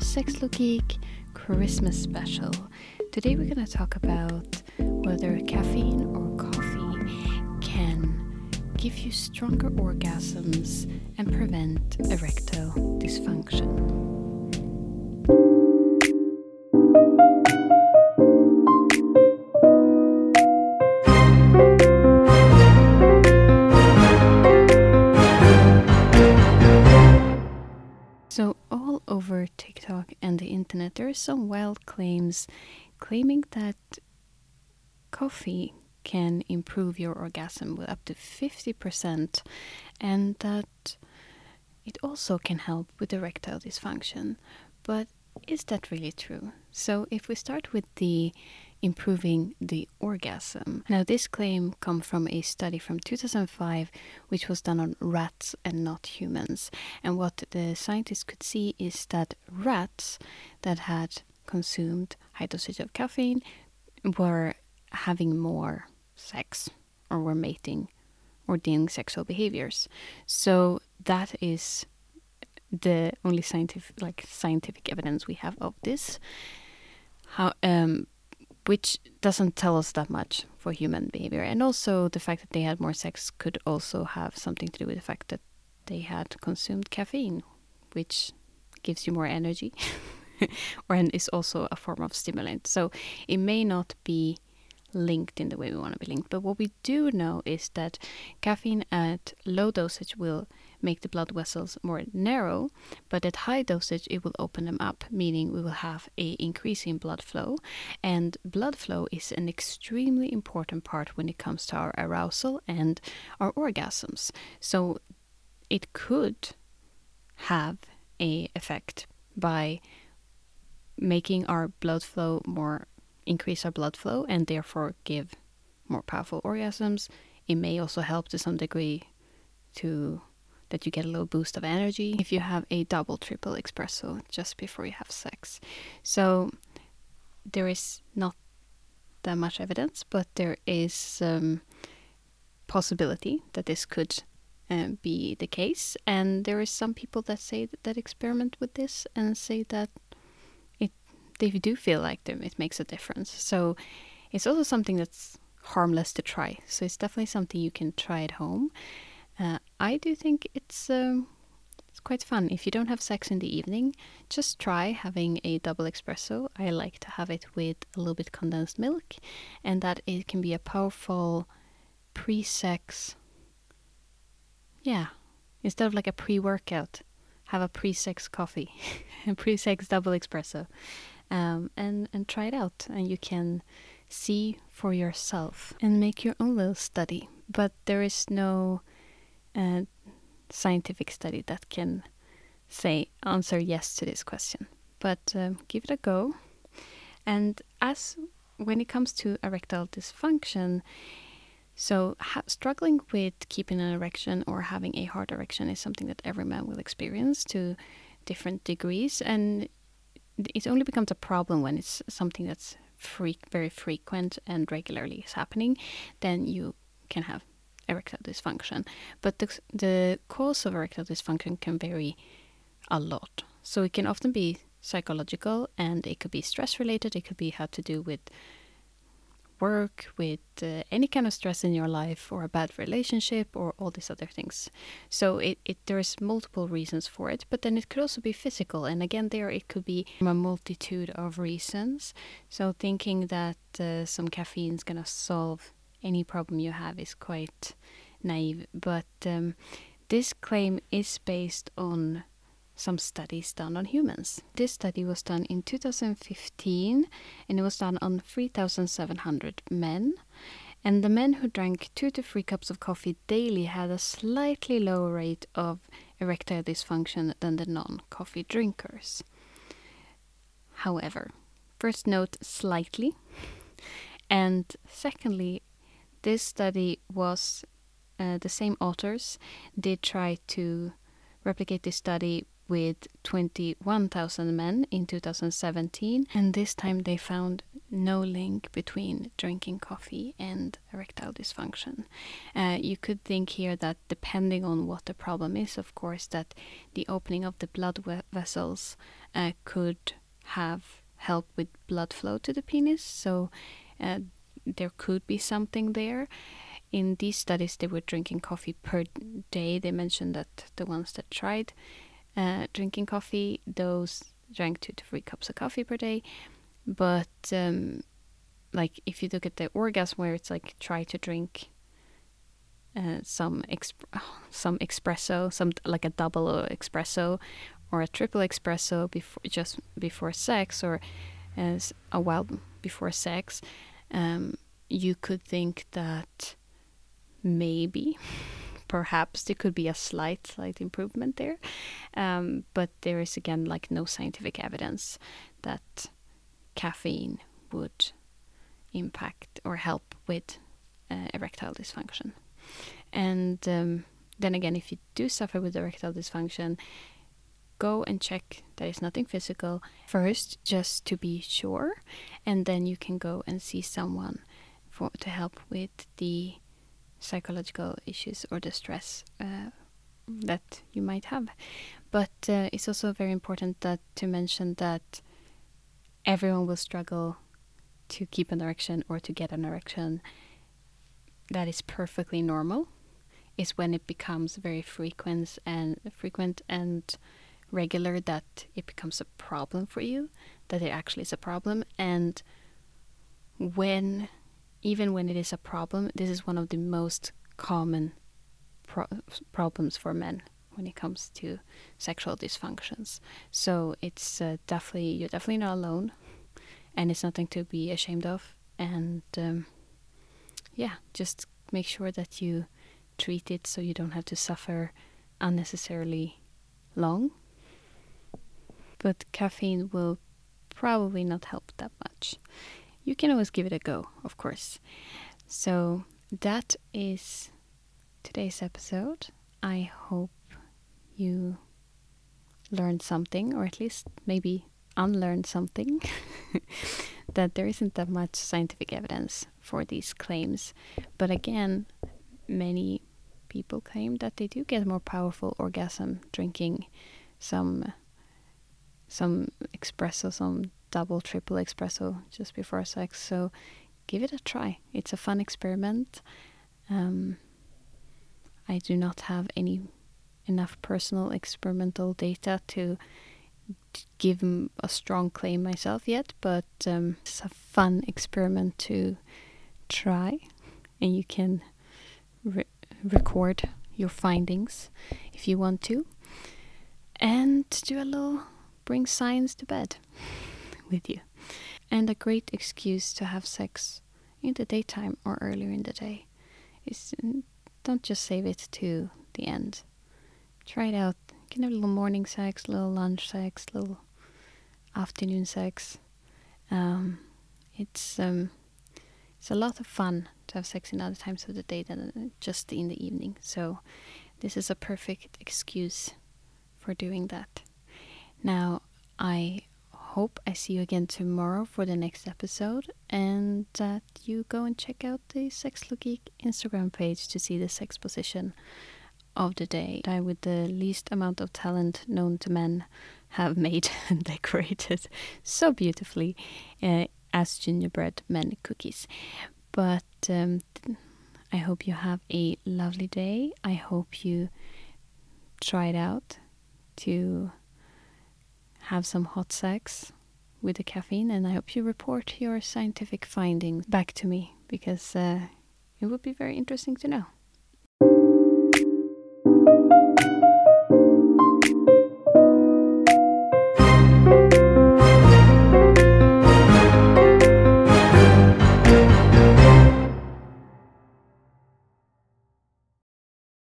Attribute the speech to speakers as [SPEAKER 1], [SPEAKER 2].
[SPEAKER 1] Sex Logik Christmas special. Today we're going to talk about whether caffeine or coffee can give you stronger orgasms and prevent erectile dysfunction. The there are some wild claims claiming that coffee can improve your orgasm with up to 50% and that it also can help with erectile dysfunction. But is that really true? So, if we start with the improving the orgasm. Now, this claim comes from a study from 2005, which was done on rats and not humans. And what the scientists could see is that rats that had consumed high dosage of caffeine were having more sex or were mating or doing sexual behaviors. So that is the only scientific like scientific evidence we have of this. How um which doesn't tell us that much for human behavior. And also the fact that they had more sex could also have something to do with the fact that they had consumed caffeine, which gives you more energy and is also a form of stimulant. So it may not be linked in the way we want to be linked. But what we do know is that caffeine at low dosage will make the blood vessels more narrow, but at high dosage it will open them up, meaning we will have a increase in blood flow. And blood flow is an extremely important part when it comes to our arousal and our orgasms. So it could have a effect by making our blood flow more increase our blood flow and therefore give more powerful orgasms. It may also help to some degree to that you get a little boost of energy if you have a double triple espresso just before you have sex. So there is not that much evidence, but there is um, possibility that this could uh, be the case. And there is some people that say that, that experiment with this and say that it they do feel like them it makes a difference. So it's also something that's harmless to try. So it's definitely something you can try at home. Uh, I do think it's um, it's quite fun. If you don't have sex in the evening, just try having a double espresso. I like to have it with a little bit condensed milk, and that it can be a powerful pre-sex. Yeah, instead of like a pre-workout, have a pre-sex coffee, a pre-sex double espresso, um, and and try it out, and you can see for yourself and make your own little study. But there is no scientific study that can say answer yes to this question. But um, give it a go. And as when it comes to erectile dysfunction, so struggling with keeping an erection or having a hard erection is something that every man will experience to different degrees, and it only becomes a problem when it's something that's very frequent and regularly is happening. Then you can have erectile dysfunction. But the, the cause of erectile dysfunction can vary a lot. So it can often be psychological and it could be stress related, it could be had to do with work, with uh, any kind of stress in your life or a bad relationship or all these other things. So it, it there's multiple reasons for it, but then it could also be physical. And again, there it could be a multitude of reasons. So thinking that uh, some caffeine is gonna solve any problem you have is quite naive. But um, this claim is based on some studies done on humans. This study was done in 2015 and it was done on 3,700 men. And the men who drank two to three cups of coffee daily had a slightly lower rate of erectile dysfunction than the non coffee drinkers. However, first note slightly, and secondly, this study was uh, the same authors did try to replicate this study with 21,000 men in 2017, and this time they found no link between drinking coffee and erectile dysfunction. Uh, you could think here that depending on what the problem is, of course, that the opening of the blood vessels uh, could have help with blood flow to the penis. So uh, there could be something there. In these studies, they were drinking coffee per day. They mentioned that the ones that tried uh, drinking coffee, those drank two to three cups of coffee per day but um, like if you look at the orgasm where it's like try to drink uh, some exp- some espresso, some like a double espresso or a triple espresso before just before sex or as a while before sex, um, you could think that maybe perhaps there could be a slight slight improvement there um, but there is again like no scientific evidence that caffeine would impact or help with uh, erectile dysfunction. And um, then again, if you do suffer with erectile dysfunction, go and check that it's nothing physical first, just to be sure, and then you can go and see someone for to help with the psychological issues or the stress uh, that you might have. But uh, it's also very important that to mention that everyone will struggle to keep an erection or to get an erection. That is perfectly normal. Is when it becomes very frequent and frequent and regular that it becomes a problem for you, that it actually is a problem. And when, even when it is a problem, this is one of the most common pro problems for men when it comes to sexual dysfunctions. So it's uh, definitely you're definitely not alone, and it's nothing to be ashamed of. And um, yeah, just make sure that you treat it so you don't have to suffer unnecessarily long. But caffeine will probably not help that much. You can always give it a go, of course. So that is today's episode. I hope you learned something, or at least maybe unlearned something, that there isn't that much scientific evidence for these claims. But again, many people claim that they do get more powerful orgasm drinking some some espresso, some double, triple espresso just before sex. So give it a try. It's a fun experiment. Um, I do not have any enough personal experimental data to give a strong claim myself yet, but um, it's a fun experiment to try, and you can re record your findings if you want to, and do a little bring science to bed with you, and a great excuse to have sex in the daytime or earlier in the day is don't just save it to the end try it out. You can have a little morning sex, little lunch sex, little afternoon sex. Um, it's um, it's a lot of fun to have sex in other times of the day than just in the evening. So this is a perfect excuse for doing that. Now I hope I see you again tomorrow for the next episode and that you go and check out the Sex Logik Instagram page to see the sex position of the day. I, with the least amount of talent known to men, have made and decorated so beautifully uh, as gingerbread men cookies. But um, I hope you have a lovely day. I hope you try it out to have some hot sex with the caffeine, and I hope you report your scientific findings back to me because uh, it would be very interesting to know.